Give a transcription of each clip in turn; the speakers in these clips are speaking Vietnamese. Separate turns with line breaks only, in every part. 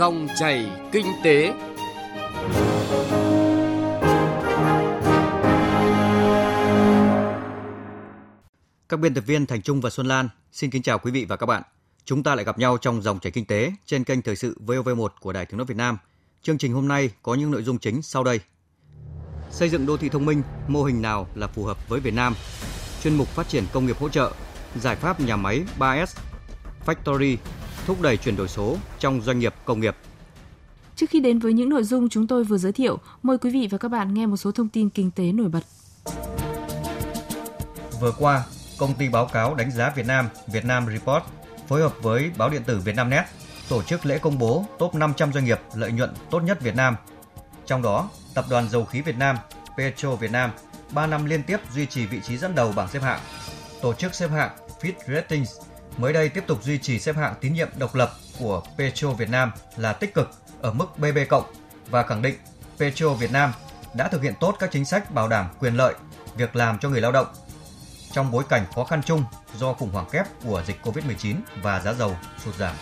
Dòng chảy kinh tế.
Các biên tập viên Thành Trung và Xuân Lan xin kính chào quý vị và các bạn. Chúng ta lại gặp nhau trong dòng chảy kinh tế trên kênh thời sự VOV1 của Đài Tiếng nói Việt Nam. Chương trình hôm nay có những nội dung chính sau đây. Xây dựng đô thị thông minh, mô hình nào là phù hợp với Việt Nam? Chuyên mục phát triển công nghiệp hỗ trợ, giải pháp nhà máy 3S, Factory, thúc đẩy chuyển đổi số trong doanh nghiệp công nghiệp.
Trước khi đến với những nội dung chúng tôi vừa giới thiệu, mời quý vị và các bạn nghe một số thông tin kinh tế nổi bật.
Vừa qua, công ty báo cáo đánh giá Việt Nam Vietnam Report phối hợp với báo điện tử Vietnamnet tổ chức lễ công bố top 500 doanh nghiệp lợi nhuận tốt nhất Việt Nam. Trong đó, Tập đoàn Dầu khí Việt Nam Petro Việt Nam 3 năm liên tiếp duy trì vị trí dẫn đầu bảng xếp hạng. Tổ chức xếp hạng Fitch Ratings mới đây tiếp tục duy trì xếp hạng tín nhiệm độc lập của Petro Việt Nam là tích cực ở mức BB cộng và khẳng định Petro Việt Nam đã thực hiện tốt các chính sách bảo đảm quyền lợi, việc làm cho người lao động trong bối cảnh khó khăn chung do khủng hoảng kép của dịch Covid-19 và giá dầu sụt giảm.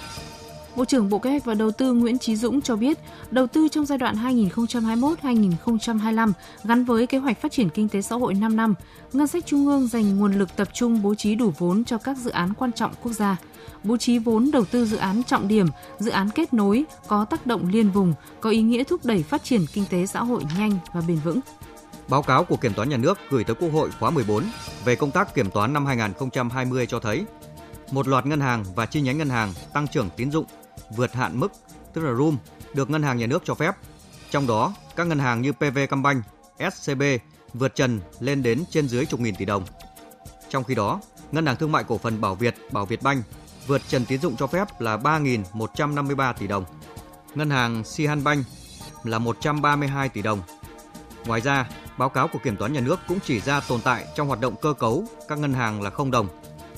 Bộ trưởng Bộ Kế hoạch và Đầu tư Nguyễn Chí Dũng cho biết, đầu tư trong giai đoạn 2021-2025 gắn với kế hoạch phát triển kinh tế xã hội 5 năm, ngân sách trung ương dành nguồn lực tập trung bố trí đủ vốn cho các dự án quan trọng quốc gia, bố trí vốn đầu tư dự án trọng điểm, dự án kết nối có tác động liên vùng, có ý nghĩa thúc đẩy phát triển kinh tế xã hội nhanh và bền vững.
Báo cáo của Kiểm toán Nhà nước gửi tới Quốc hội khóa 14 về công tác kiểm toán năm 2020 cho thấy một loạt ngân hàng và chi nhánh ngân hàng tăng trưởng tín dụng vượt hạn mức, tức là room, được ngân hàng nhà nước cho phép. Trong đó, các ngân hàng như PV Cambanh, SCB vượt trần lên đến trên dưới chục nghìn tỷ đồng. Trong khi đó, Ngân hàng Thương mại Cổ phần Bảo Việt, Bảo Việt Banh vượt trần tín dụng cho phép là 3.153 tỷ đồng. Ngân hàng Sihan Banh là 132 tỷ đồng. Ngoài ra, báo cáo của Kiểm toán Nhà nước cũng chỉ ra tồn tại trong hoạt động cơ cấu các ngân hàng là không đồng.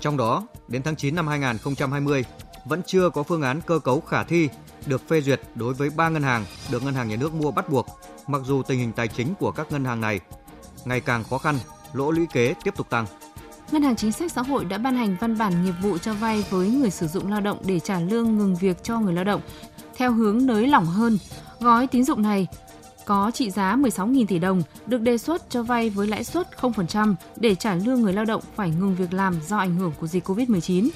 Trong đó, đến tháng 9 năm 2020, vẫn chưa có phương án cơ cấu khả thi được phê duyệt đối với 3 ngân hàng được ngân hàng nhà nước mua bắt buộc, mặc dù tình hình tài chính của các ngân hàng này ngày càng khó khăn, lỗ lũy kế tiếp tục tăng.
Ngân hàng Chính sách Xã hội đã ban hành văn bản nghiệp vụ cho vay với người sử dụng lao động để trả lương ngừng việc cho người lao động theo hướng nới lỏng hơn. Gói tín dụng này có trị giá 16.000 tỷ đồng được đề xuất cho vay với lãi suất 0% để trả lương người lao động phải ngừng việc làm do ảnh hưởng của dịch COVID-19.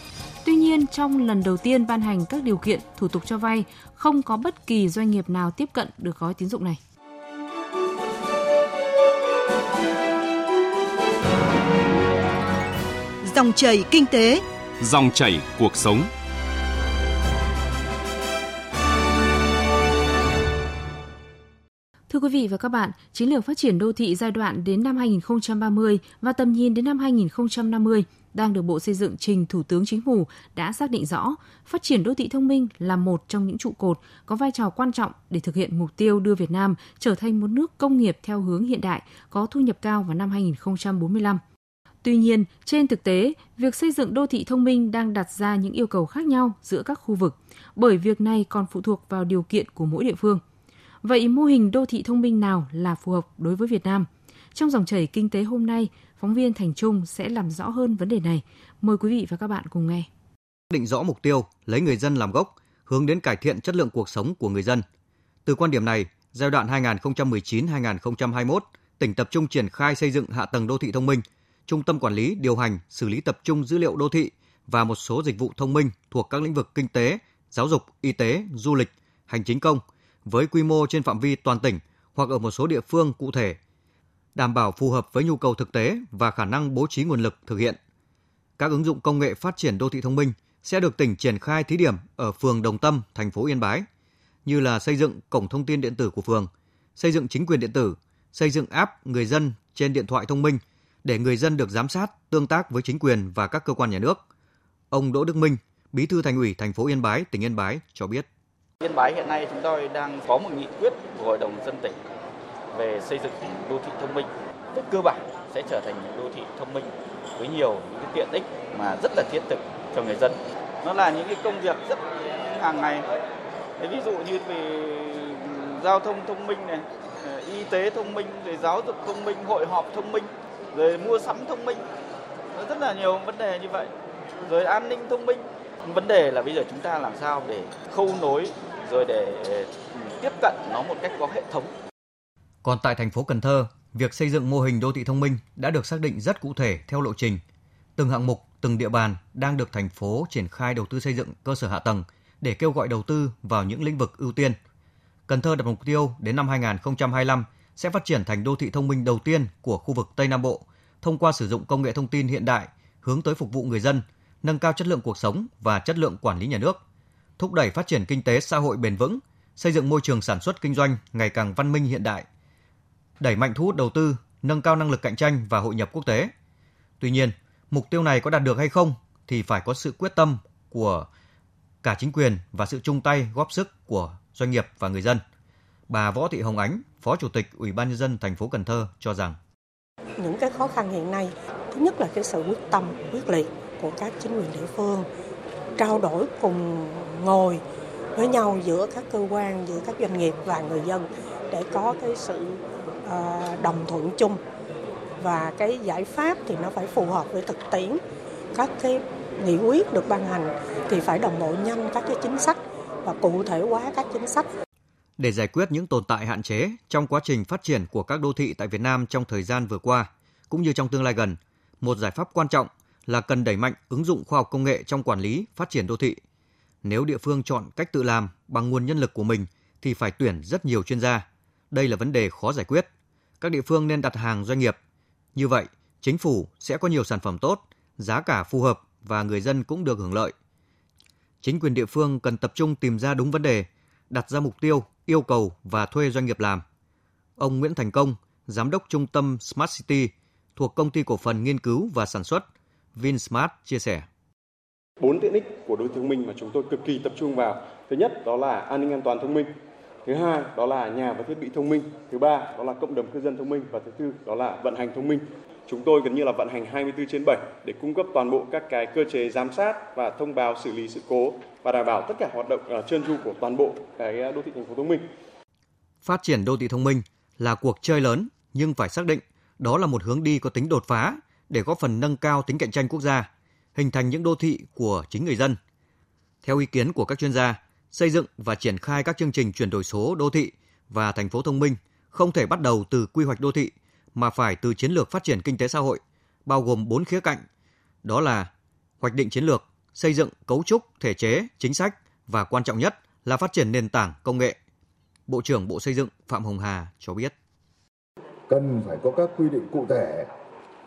Tuy nhiên, trong lần đầu tiên ban hành các điều kiện thủ tục cho vay, không có bất kỳ doanh nghiệp nào tiếp cận được gói tín dụng này.
Dòng chảy kinh tế,
dòng chảy cuộc sống.
Vị và các bạn, chiến lược phát triển đô thị giai đoạn đến năm 2030 và tầm nhìn đến năm 2050 đang được Bộ Xây dựng trình Thủ tướng Chính phủ đã xác định rõ, phát triển đô thị thông minh là một trong những trụ cột có vai trò quan trọng để thực hiện mục tiêu đưa Việt Nam trở thành một nước công nghiệp theo hướng hiện đại, có thu nhập cao vào năm 2045. Tuy nhiên, trên thực tế, việc xây dựng đô thị thông minh đang đặt ra những yêu cầu khác nhau giữa các khu vực, bởi việc này còn phụ thuộc vào điều kiện của mỗi địa phương. Vậy mô hình đô thị thông minh nào là phù hợp đối với Việt Nam? Trong dòng chảy kinh tế hôm nay, phóng viên Thành Trung sẽ làm rõ hơn vấn đề này. Mời quý vị và các bạn cùng nghe.
Định rõ mục tiêu, lấy người dân làm gốc, hướng đến cải thiện chất lượng cuộc sống của người dân. Từ quan điểm này, giai đoạn 2019-2021, tỉnh tập trung triển khai xây dựng hạ tầng đô thị thông minh, trung tâm quản lý, điều hành, xử lý tập trung dữ liệu đô thị và một số dịch vụ thông minh thuộc các lĩnh vực kinh tế, giáo dục, y tế, du lịch, hành chính công với quy mô trên phạm vi toàn tỉnh hoặc ở một số địa phương cụ thể đảm bảo phù hợp với nhu cầu thực tế và khả năng bố trí nguồn lực thực hiện. Các ứng dụng công nghệ phát triển đô thị thông minh sẽ được tỉnh triển khai thí điểm ở phường Đồng Tâm, thành phố Yên Bái, như là xây dựng cổng thông tin điện tử của phường, xây dựng chính quyền điện tử, xây dựng app người dân trên điện thoại thông minh để người dân được giám sát, tương tác với chính quyền và các cơ quan nhà nước. Ông Đỗ Đức Minh, Bí thư Thành ủy thành phố Yên Bái, tỉnh Yên Bái cho biết.
Yên Bái hiện nay chúng tôi đang có một nghị quyết của Hội đồng dân tỉnh về xây dựng đô thị thông minh về cơ bản sẽ trở thành một đô thị thông minh với nhiều những cái tiện ích mà rất là thiết thực cho người dân. Nó là những cái công việc rất hàng ngày. Đấy, ví dụ như về ừ, giao thông thông minh này, ờ, y tế thông minh, rồi giáo dục thông minh, hội họp thông minh, rồi mua sắm thông minh. Nó rất là nhiều vấn đề như vậy. Rồi an ninh thông minh. Vấn đề là bây giờ chúng ta làm sao để khâu nối rồi để ờ, tiếp cận nó một cách có hệ thống.
Còn tại thành phố Cần Thơ, việc xây dựng mô hình đô thị thông minh đã được xác định rất cụ thể theo lộ trình. Từng hạng mục, từng địa bàn đang được thành phố triển khai đầu tư xây dựng cơ sở hạ tầng để kêu gọi đầu tư vào những lĩnh vực ưu tiên. Cần Thơ đặt mục tiêu đến năm 2025 sẽ phát triển thành đô thị thông minh đầu tiên của khu vực Tây Nam Bộ thông qua sử dụng công nghệ thông tin hiện đại hướng tới phục vụ người dân, nâng cao chất lượng cuộc sống và chất lượng quản lý nhà nước, thúc đẩy phát triển kinh tế xã hội bền vững, xây dựng môi trường sản xuất kinh doanh ngày càng văn minh hiện đại, đẩy mạnh thu hút đầu tư, nâng cao năng lực cạnh tranh và hội nhập quốc tế. Tuy nhiên, mục tiêu này có đạt được hay không thì phải có sự quyết tâm của cả chính quyền và sự chung tay góp sức của doanh nghiệp và người dân. Bà Võ Thị Hồng Ánh, Phó Chủ tịch Ủy ban nhân dân thành phố Cần Thơ cho rằng
những cái khó khăn hiện nay, thứ nhất là cái sự quyết tâm, quyết liệt của các chính quyền địa phương trao đổi cùng ngồi với nhau giữa các cơ quan, giữa các doanh nghiệp và người dân để có cái sự ờ, đồng thuận chung. Và cái giải pháp thì nó phải phù hợp với thực tiễn. Các cái nghị quyết được ban hành thì phải đồng bộ nhanh các cái chính sách và cụ thể hóa các chính sách.
Để giải quyết những tồn tại hạn chế trong quá trình phát triển của các đô thị tại Việt Nam trong thời gian vừa qua, cũng như trong tương lai gần, một giải pháp quan trọng là cần đẩy mạnh ứng dụng khoa học công nghệ trong quản lý, phát triển đô thị. Nếu địa phương chọn cách tự làm bằng nguồn nhân lực của mình thì phải tuyển rất nhiều chuyên gia. Đây là vấn đề khó giải quyết. Các địa phương nên đặt hàng doanh nghiệp. Như vậy, chính phủ sẽ có nhiều sản phẩm tốt, giá cả phù hợp và người dân cũng được hưởng lợi. Chính quyền địa phương cần tập trung tìm ra đúng vấn đề, đặt ra mục tiêu, yêu cầu và thuê doanh nghiệp làm. Ông Nguyễn Thành Công, giám đốc trung tâm Smart City thuộc công ty cổ phần nghiên cứu và sản xuất VinSmart chia sẻ.
Bốn tiện ích của đô thị thông minh mà chúng tôi cực kỳ tập trung vào. Thứ nhất đó là an ninh an toàn thông minh. Thứ hai đó là nhà và thiết bị thông minh. Thứ ba đó là cộng đồng cư dân thông minh và thứ tư đó là vận hành thông minh. Chúng tôi gần như là vận hành 24 trên 7 để cung cấp toàn bộ các cái cơ chế giám sát và thông báo xử lý sự cố và đảm bảo tất cả hoạt động uh, trơn tru của toàn bộ cái đô thị thành phố thông minh.
Phát triển đô thị thông minh là cuộc chơi lớn nhưng phải xác định đó là một hướng đi có tính đột phá để góp phần nâng cao tính cạnh tranh quốc gia, hình thành những đô thị của chính người dân. Theo ý kiến của các chuyên gia, xây dựng và triển khai các chương trình chuyển đổi số đô thị và thành phố thông minh không thể bắt đầu từ quy hoạch đô thị mà phải từ chiến lược phát triển kinh tế xã hội, bao gồm 4 khía cạnh. Đó là hoạch định chiến lược, xây dựng cấu trúc, thể chế, chính sách và quan trọng nhất là phát triển nền tảng công nghệ. Bộ trưởng Bộ Xây dựng Phạm Hồng Hà cho biết.
Cần phải có các quy định cụ thể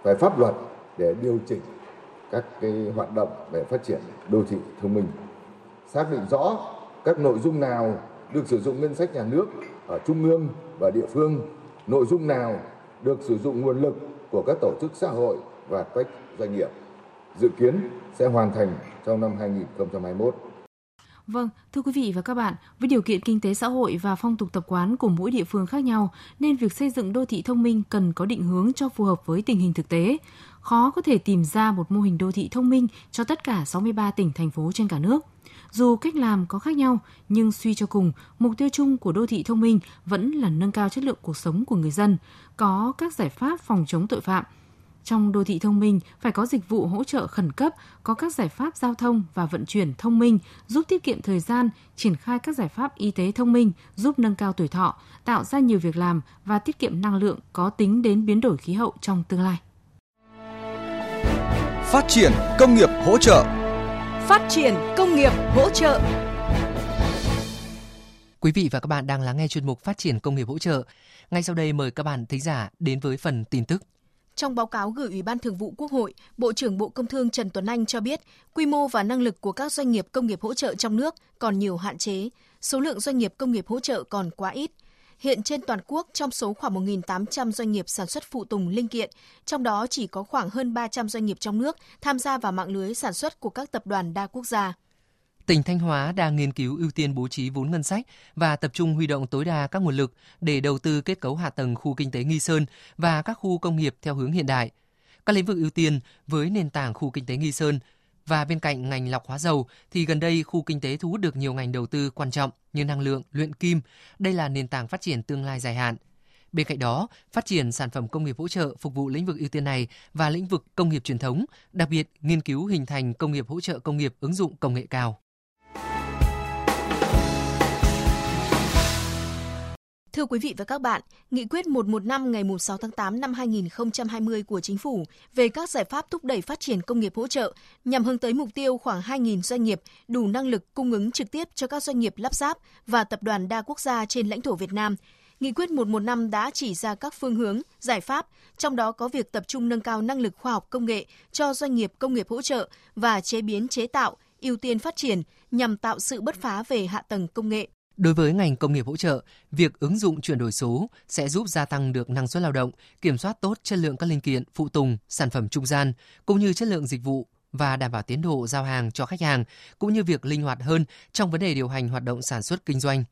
về pháp luật để điều chỉnh các cái hoạt động về phát triển đô thị thông minh. Xác định rõ các nội dung nào được sử dụng ngân sách nhà nước ở trung ương và địa phương, nội dung nào được sử dụng nguồn lực của các tổ chức xã hội và các doanh nghiệp. Dự kiến sẽ hoàn thành trong năm 2021.
Vâng, thưa quý vị và các bạn, với điều kiện kinh tế xã hội và phong tục tập quán của mỗi địa phương khác nhau, nên việc xây dựng đô thị thông minh cần có định hướng cho phù hợp với tình hình thực tế. Khó có thể tìm ra một mô hình đô thị thông minh cho tất cả 63 tỉnh, thành phố trên cả nước. Dù cách làm có khác nhau, nhưng suy cho cùng, mục tiêu chung của đô thị thông minh vẫn là nâng cao chất lượng cuộc sống của người dân, có các giải pháp phòng chống tội phạm, trong đô thị thông minh phải có dịch vụ hỗ trợ khẩn cấp, có các giải pháp giao thông và vận chuyển thông minh giúp tiết kiệm thời gian, triển khai các giải pháp y tế thông minh giúp nâng cao tuổi thọ, tạo ra nhiều việc làm và tiết kiệm năng lượng có tính đến biến đổi khí hậu trong tương lai.
Phát triển công nghiệp hỗ trợ
Phát triển công nghiệp hỗ trợ
Quý vị và các bạn đang lắng nghe chuyên mục Phát triển công nghiệp hỗ trợ. Ngay sau đây mời các bạn thính giả đến với phần tin tức.
Trong báo cáo gửi Ủy ban Thường vụ Quốc hội, Bộ trưởng Bộ Công Thương Trần Tuấn Anh cho biết, quy mô và năng lực của các doanh nghiệp công nghiệp hỗ trợ trong nước còn nhiều hạn chế, số lượng doanh nghiệp công nghiệp hỗ trợ còn quá ít. Hiện trên toàn quốc, trong số khoảng 1.800 doanh nghiệp sản xuất phụ tùng linh kiện, trong đó chỉ có khoảng hơn 300 doanh nghiệp trong nước tham gia vào mạng lưới sản xuất của các tập đoàn đa quốc gia
tỉnh Thanh Hóa đang nghiên cứu ưu tiên bố trí vốn ngân sách và tập trung huy động tối đa các nguồn lực để đầu tư kết cấu hạ tầng khu kinh tế Nghi Sơn và các khu công nghiệp theo hướng hiện đại. Các lĩnh vực ưu tiên với nền tảng khu kinh tế Nghi Sơn và bên cạnh ngành lọc hóa dầu thì gần đây khu kinh tế thu hút được nhiều ngành đầu tư quan trọng như năng lượng, luyện kim. Đây là nền tảng phát triển tương lai dài hạn. Bên cạnh đó, phát triển sản phẩm công nghiệp hỗ trợ phục vụ lĩnh vực ưu tiên này và lĩnh vực công nghiệp truyền thống, đặc biệt nghiên cứu hình thành công nghiệp hỗ trợ công nghiệp ứng dụng công nghệ cao.
Thưa quý vị và các bạn, Nghị quyết 115 ngày 6 tháng 8 năm 2020 của Chính phủ về các giải pháp thúc đẩy phát triển công nghiệp hỗ trợ nhằm hướng tới mục tiêu khoảng 2.000 doanh nghiệp đủ năng lực cung ứng trực tiếp cho các doanh nghiệp lắp ráp và tập đoàn đa quốc gia trên lãnh thổ Việt Nam. Nghị quyết 115 đã chỉ ra các phương hướng, giải pháp, trong đó có việc tập trung nâng cao năng lực khoa học công nghệ cho doanh nghiệp công nghiệp hỗ trợ và chế biến chế tạo, ưu tiên phát triển nhằm tạo sự bứt phá về hạ tầng công nghệ.
Đối với ngành công nghiệp hỗ trợ, việc ứng dụng chuyển đổi số sẽ giúp gia tăng được năng suất lao động, kiểm soát tốt chất lượng các linh kiện, phụ tùng, sản phẩm trung gian, cũng như chất lượng dịch vụ và đảm bảo tiến độ giao hàng cho khách hàng, cũng như việc linh hoạt hơn trong vấn đề điều hành hoạt động sản xuất kinh doanh.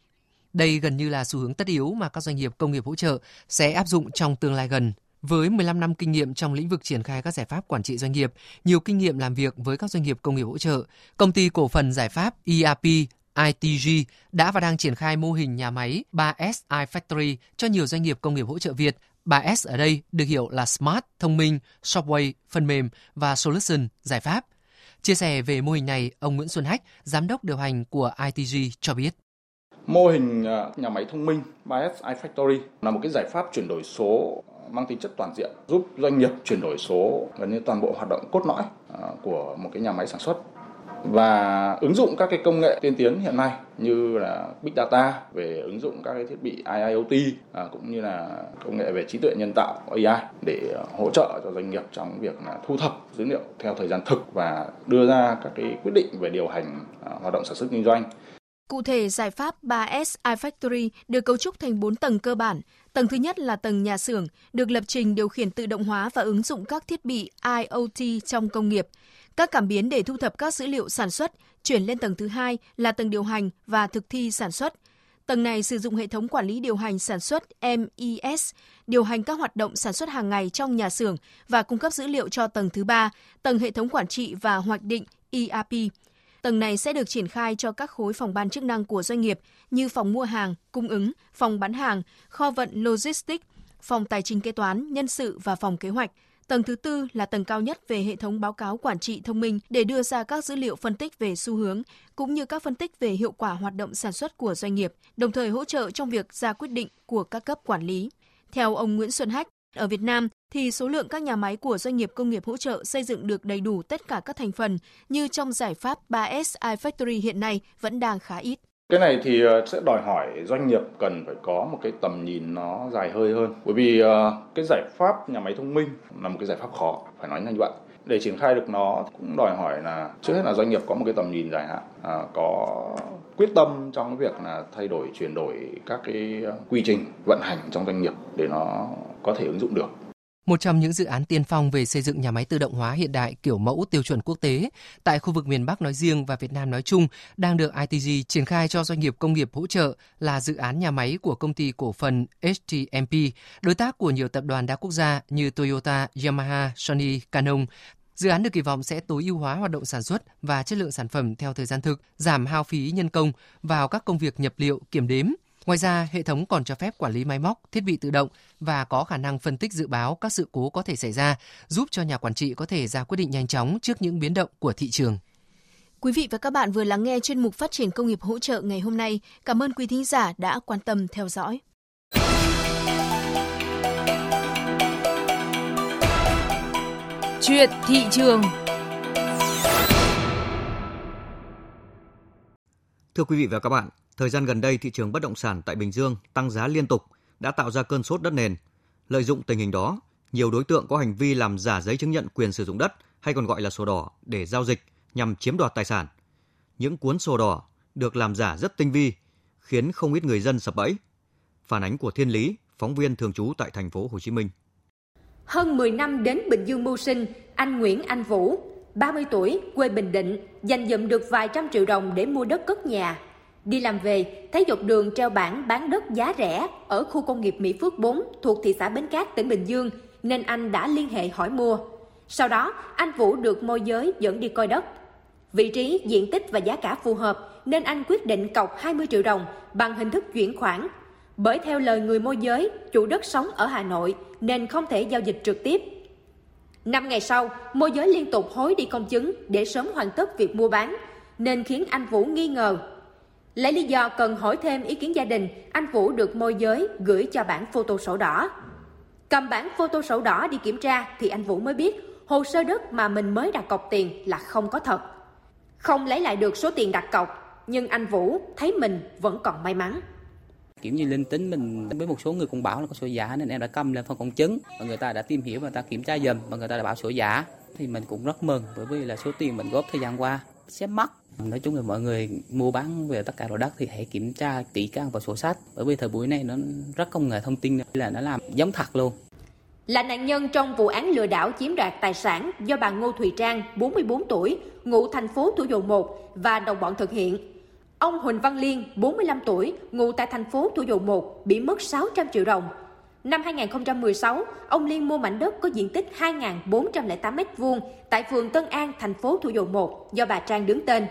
Đây gần như là xu hướng tất yếu mà các doanh nghiệp công nghiệp hỗ trợ sẽ áp dụng trong tương lai gần. Với 15 năm kinh nghiệm trong lĩnh vực triển khai các giải pháp quản trị doanh nghiệp, nhiều kinh nghiệm làm việc với các doanh nghiệp công nghiệp hỗ trợ, công ty cổ phần giải pháp ERP ITG đã và đang triển khai mô hình nhà máy 3S iFactory cho nhiều doanh nghiệp công nghiệp hỗ trợ Việt. 3S ở đây được hiểu là Smart, thông minh, Software, phần mềm và Solution, giải pháp. Chia sẻ về mô hình này, ông Nguyễn Xuân Hách, giám đốc điều hành của ITG cho biết.
Mô hình ờ, nhà máy thông minh 3S iFactory là một cái giải pháp chuyển đổi số mang tính chất toàn diện, giúp doanh nghiệp chuyển đổi số gần như toàn bộ hoạt động cốt lõi ờ, của một cái nhà máy sản xuất và ứng dụng các cái công nghệ tiên tiến hiện nay như là big data về ứng dụng các cái thiết bị IIoT à, cũng như là công nghệ về trí tuệ nhân tạo AI để hỗ trợ cho doanh nghiệp trong việc là thu thập dữ liệu theo thời gian thực và đưa ra các cái quyết định về điều hành à, hoạt động sản xuất kinh doanh.
Cụ thể, giải pháp 3S iFactory được cấu trúc thành 4 tầng cơ bản. Tầng thứ nhất là tầng nhà xưởng, được lập trình điều khiển tự động hóa và ứng dụng các thiết bị IoT trong công nghiệp các cảm biến để thu thập các dữ liệu sản xuất, chuyển lên tầng thứ hai là tầng điều hành và thực thi sản xuất. Tầng này sử dụng hệ thống quản lý điều hành sản xuất MES, điều hành các hoạt động sản xuất hàng ngày trong nhà xưởng và cung cấp dữ liệu cho tầng thứ ba, tầng hệ thống quản trị và hoạch định ERP. Tầng này sẽ được triển khai cho các khối phòng ban chức năng của doanh nghiệp như phòng mua hàng, cung ứng, phòng bán hàng, kho vận logistics, phòng tài chính kế toán, nhân sự và phòng kế hoạch – Tầng thứ tư là tầng cao nhất về hệ thống báo cáo quản trị thông minh để đưa ra các dữ liệu phân tích về xu hướng cũng như các phân tích về hiệu quả hoạt động sản xuất của doanh nghiệp, đồng thời hỗ trợ trong việc ra quyết định của các cấp quản lý. Theo ông Nguyễn Xuân Hách, ở Việt Nam thì số lượng các nhà máy của doanh nghiệp công nghiệp hỗ trợ xây dựng được đầy đủ tất cả các thành phần như trong giải pháp 3S iFactory hiện nay vẫn đang khá ít.
Cái này thì ờ, sẽ đòi hỏi doanh nghiệp cần phải có một cái tầm nhìn nó dài hơi hơn. Bởi vì ờ, cái giải pháp nhà máy thông minh là một cái giải pháp khó, phải nói như vậy. Để triển khai được nó cũng đòi hỏi là trước hết là doanh nghiệp có một cái tầm nhìn dài hạn, à, có quyết tâm trong cái việc là thay đổi chuyển đổi các cái ờ, quy trình vận hành trong doanh nghiệp để nó có thể ứng dụng được.
Một trong những dự án tiên phong về xây dựng nhà máy tự động hóa hiện đại kiểu mẫu tiêu chuẩn quốc tế tại khu vực miền Bắc nói riêng và Việt Nam nói chung đang được ITG triển khai cho doanh nghiệp công nghiệp hỗ trợ là dự án nhà máy của công ty cổ phần HTMP, đối tác của nhiều tập đoàn đa quốc gia như Toyota, Yamaha, Sony, Canon. Dự án được kỳ vọng sẽ tối ưu hóa hoạt động sản xuất và chất lượng sản phẩm theo thời gian thực, giảm hao phí nhân công vào các công việc nhập liệu, kiểm đếm, Ngoài ra, hệ thống còn cho phép quản lý máy móc, thiết bị tự động và có khả năng phân tích dự báo các sự cố có thể xảy ra, giúp cho nhà quản trị có thể ra quyết định nhanh chóng trước những biến động của thị trường.
Quý vị và các bạn vừa lắng nghe chuyên mục Phát triển công nghiệp hỗ trợ ngày hôm nay. Cảm ơn quý thính giả đã quan tâm theo dõi.
Chuyện thị trường
Thưa quý vị và các bạn, Thời gian gần đây, thị trường bất động sản tại Bình Dương tăng giá liên tục đã tạo ra cơn sốt đất nền. Lợi dụng tình hình đó, nhiều đối tượng có hành vi làm giả giấy chứng nhận quyền sử dụng đất hay còn gọi là sổ đỏ để giao dịch nhằm chiếm đoạt tài sản. Những cuốn sổ đỏ được làm giả rất tinh vi, khiến không ít người dân sập bẫy. Phản ánh của Thiên Lý, phóng viên thường trú tại thành phố Hồ Chí Minh.
Hơn 10 năm đến Bình Dương mưu sinh, anh Nguyễn Anh Vũ, 30 tuổi, quê Bình Định, dành dụm được vài trăm triệu đồng để mua đất cất nhà Đi làm về, thấy dọc đường treo bảng bán đất giá rẻ ở khu công nghiệp Mỹ Phước 4 thuộc thị xã Bến Cát, tỉnh Bình Dương, nên anh đã liên hệ hỏi mua. Sau đó, anh Vũ được môi giới dẫn đi coi đất. Vị trí, diện tích và giá cả phù hợp nên anh quyết định cọc 20 triệu đồng bằng hình thức chuyển khoản. Bởi theo lời người môi giới, chủ đất sống ở Hà Nội nên không thể giao dịch trực tiếp. Năm ngày sau, môi giới liên tục hối đi công chứng để sớm hoàn tất việc mua bán, nên khiến anh Vũ nghi ngờ Lấy lý do cần hỏi thêm ý kiến gia đình, anh Vũ được môi giới gửi cho bản photo sổ đỏ. Cầm bản photo sổ đỏ đi kiểm tra thì anh Vũ mới biết hồ sơ đất mà mình mới đặt cọc tiền là không có thật. Không lấy lại được số tiền đặt cọc, nhưng anh Vũ thấy mình vẫn còn may mắn
kiểu như linh tính mình với một số người cũng bảo là có sổ giả nên em đã cầm lên phần công chứng và người ta đã tìm hiểu và người ta kiểm tra dùm và người ta đã bảo sổ giả thì mình cũng rất mừng bởi vì là số tiền mình góp thời gian qua sẽ mất nói chung là mọi người mua bán về tất cả loại đất thì hãy kiểm tra kỹ càng vào sổ sách bởi vì thời buổi này nó rất công nghệ thông tin là nó làm giống thật luôn
là nạn nhân trong vụ án lừa đảo chiếm đoạt tài sản do bà Ngô Thùy Trang, 44 tuổi, ngụ thành phố Thủ Dầu Một và đồng bọn thực hiện. Ông Huỳnh Văn Liên, 45 tuổi, ngụ tại thành phố Thủ Dầu Một, bị mất 600 triệu đồng. Năm 2016, ông Liên mua mảnh đất có diện tích 2.408 m2 tại phường Tân An, thành phố Thủ Dầu Một do bà Trang đứng tên.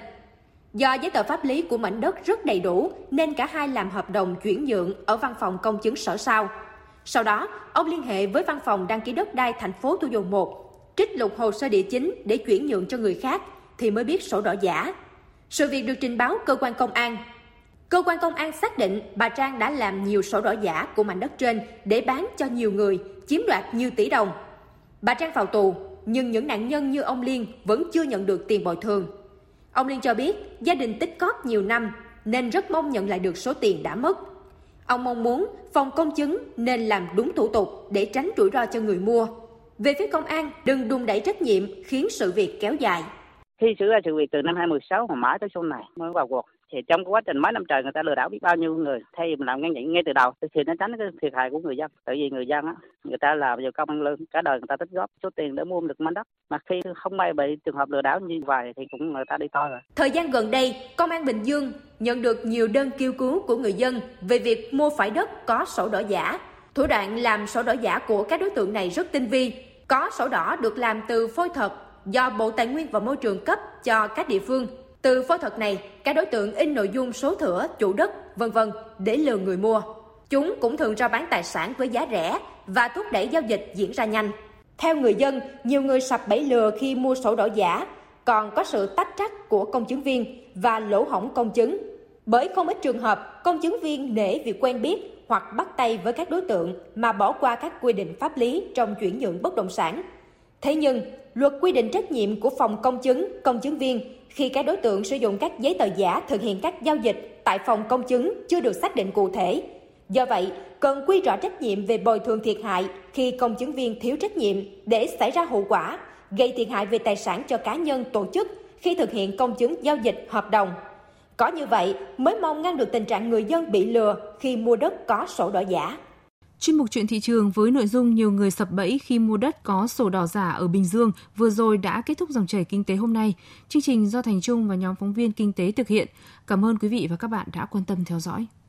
Do giấy tờ pháp lý của mảnh đất rất đầy đủ nên cả hai làm hợp đồng chuyển nhượng ở văn phòng công chứng sở sao. Sau đó, ông liên hệ với văn phòng đăng ký đất đai thành phố Thủ Dầu Một, trích lục hồ sơ địa chính để chuyển nhượng cho người khác thì mới biết sổ đỏ giả. Sự việc được trình báo cơ quan công an. Cơ quan công an xác định bà Trang đã làm nhiều sổ đỏ giả của mảnh đất trên để bán cho nhiều người, chiếm đoạt nhiều tỷ đồng. Bà Trang vào tù, nhưng những nạn nhân như ông Liên vẫn chưa nhận được tiền bồi thường. Ông Liên cho biết gia đình tích cóp nhiều năm nên rất mong nhận lại được số tiền đã mất. Ông mong muốn phòng công chứng nên làm đúng thủ tục để tránh rủi ro cho người mua. Về phía công an, đừng đùn đẩy trách nhiệm khiến sự việc kéo dài.
Khi xử ra sự việc từ năm 2016 mà mãi tới sau này mới vào cuộc thì trong quá trình mấy năm trời người ta lừa đảo biết bao nhiêu người, thay vì mình làm ngăn chặn ngay từ đầu, thì nó tránh cái thiệt hại của người dân. Tại vì người dân á, người ta làm vào công ăn lương, cả đời người ta tích góp số tiền để mua được mảnh đất. Mà khi không may bị trường hợp lừa đảo như vậy thì cũng người ta đi to rồi.
Thời gian gần đây, công an bình dương nhận được nhiều đơn kêu cứu của người dân về việc mua phải đất có sổ đỏ giả. Thủ đoạn làm sổ đỏ giả của các đối tượng này rất tinh vi. Có sổ đỏ được làm từ phôi thật do Bộ Tài nguyên và Môi trường cấp cho các địa phương. Từ phôi thật này, các đối tượng in nội dung số thửa, chủ đất, vân vân để lừa người mua. Chúng cũng thường rao bán tài sản với giá rẻ và thúc đẩy giao dịch diễn ra nhanh. Theo người dân, nhiều người sập bẫy lừa khi mua sổ đỏ giả, còn có sự tách trách của công chứng viên và lỗ hỏng công chứng. Bởi không ít trường hợp, công chứng viên nể việc quen biết hoặc bắt tay với các đối tượng mà bỏ qua các quy định pháp lý trong chuyển nhượng bất động sản. Thế nhưng, luật quy định trách nhiệm của phòng công chứng, công chứng viên khi các đối tượng sử dụng các giấy tờ giả thực hiện các giao dịch tại phòng công chứng chưa được xác định cụ thể. Do vậy, cần quy rõ trách nhiệm về bồi thường thiệt hại khi công chứng viên thiếu trách nhiệm để xảy ra hậu quả, gây thiệt hại về tài sản cho cá nhân tổ chức khi thực hiện công chứng giao dịch hợp đồng. Có như vậy mới mong ngăn được tình trạng người dân bị lừa khi mua đất có sổ đỏ giả.
Chuyên mục chuyện thị trường với nội dung nhiều người sập bẫy khi mua đất có sổ đỏ giả ở Bình Dương vừa rồi đã kết thúc dòng chảy kinh tế hôm nay. Chương trình do Thành Trung và nhóm phóng viên kinh tế thực hiện. Cảm ơn quý vị và các bạn đã quan tâm theo dõi.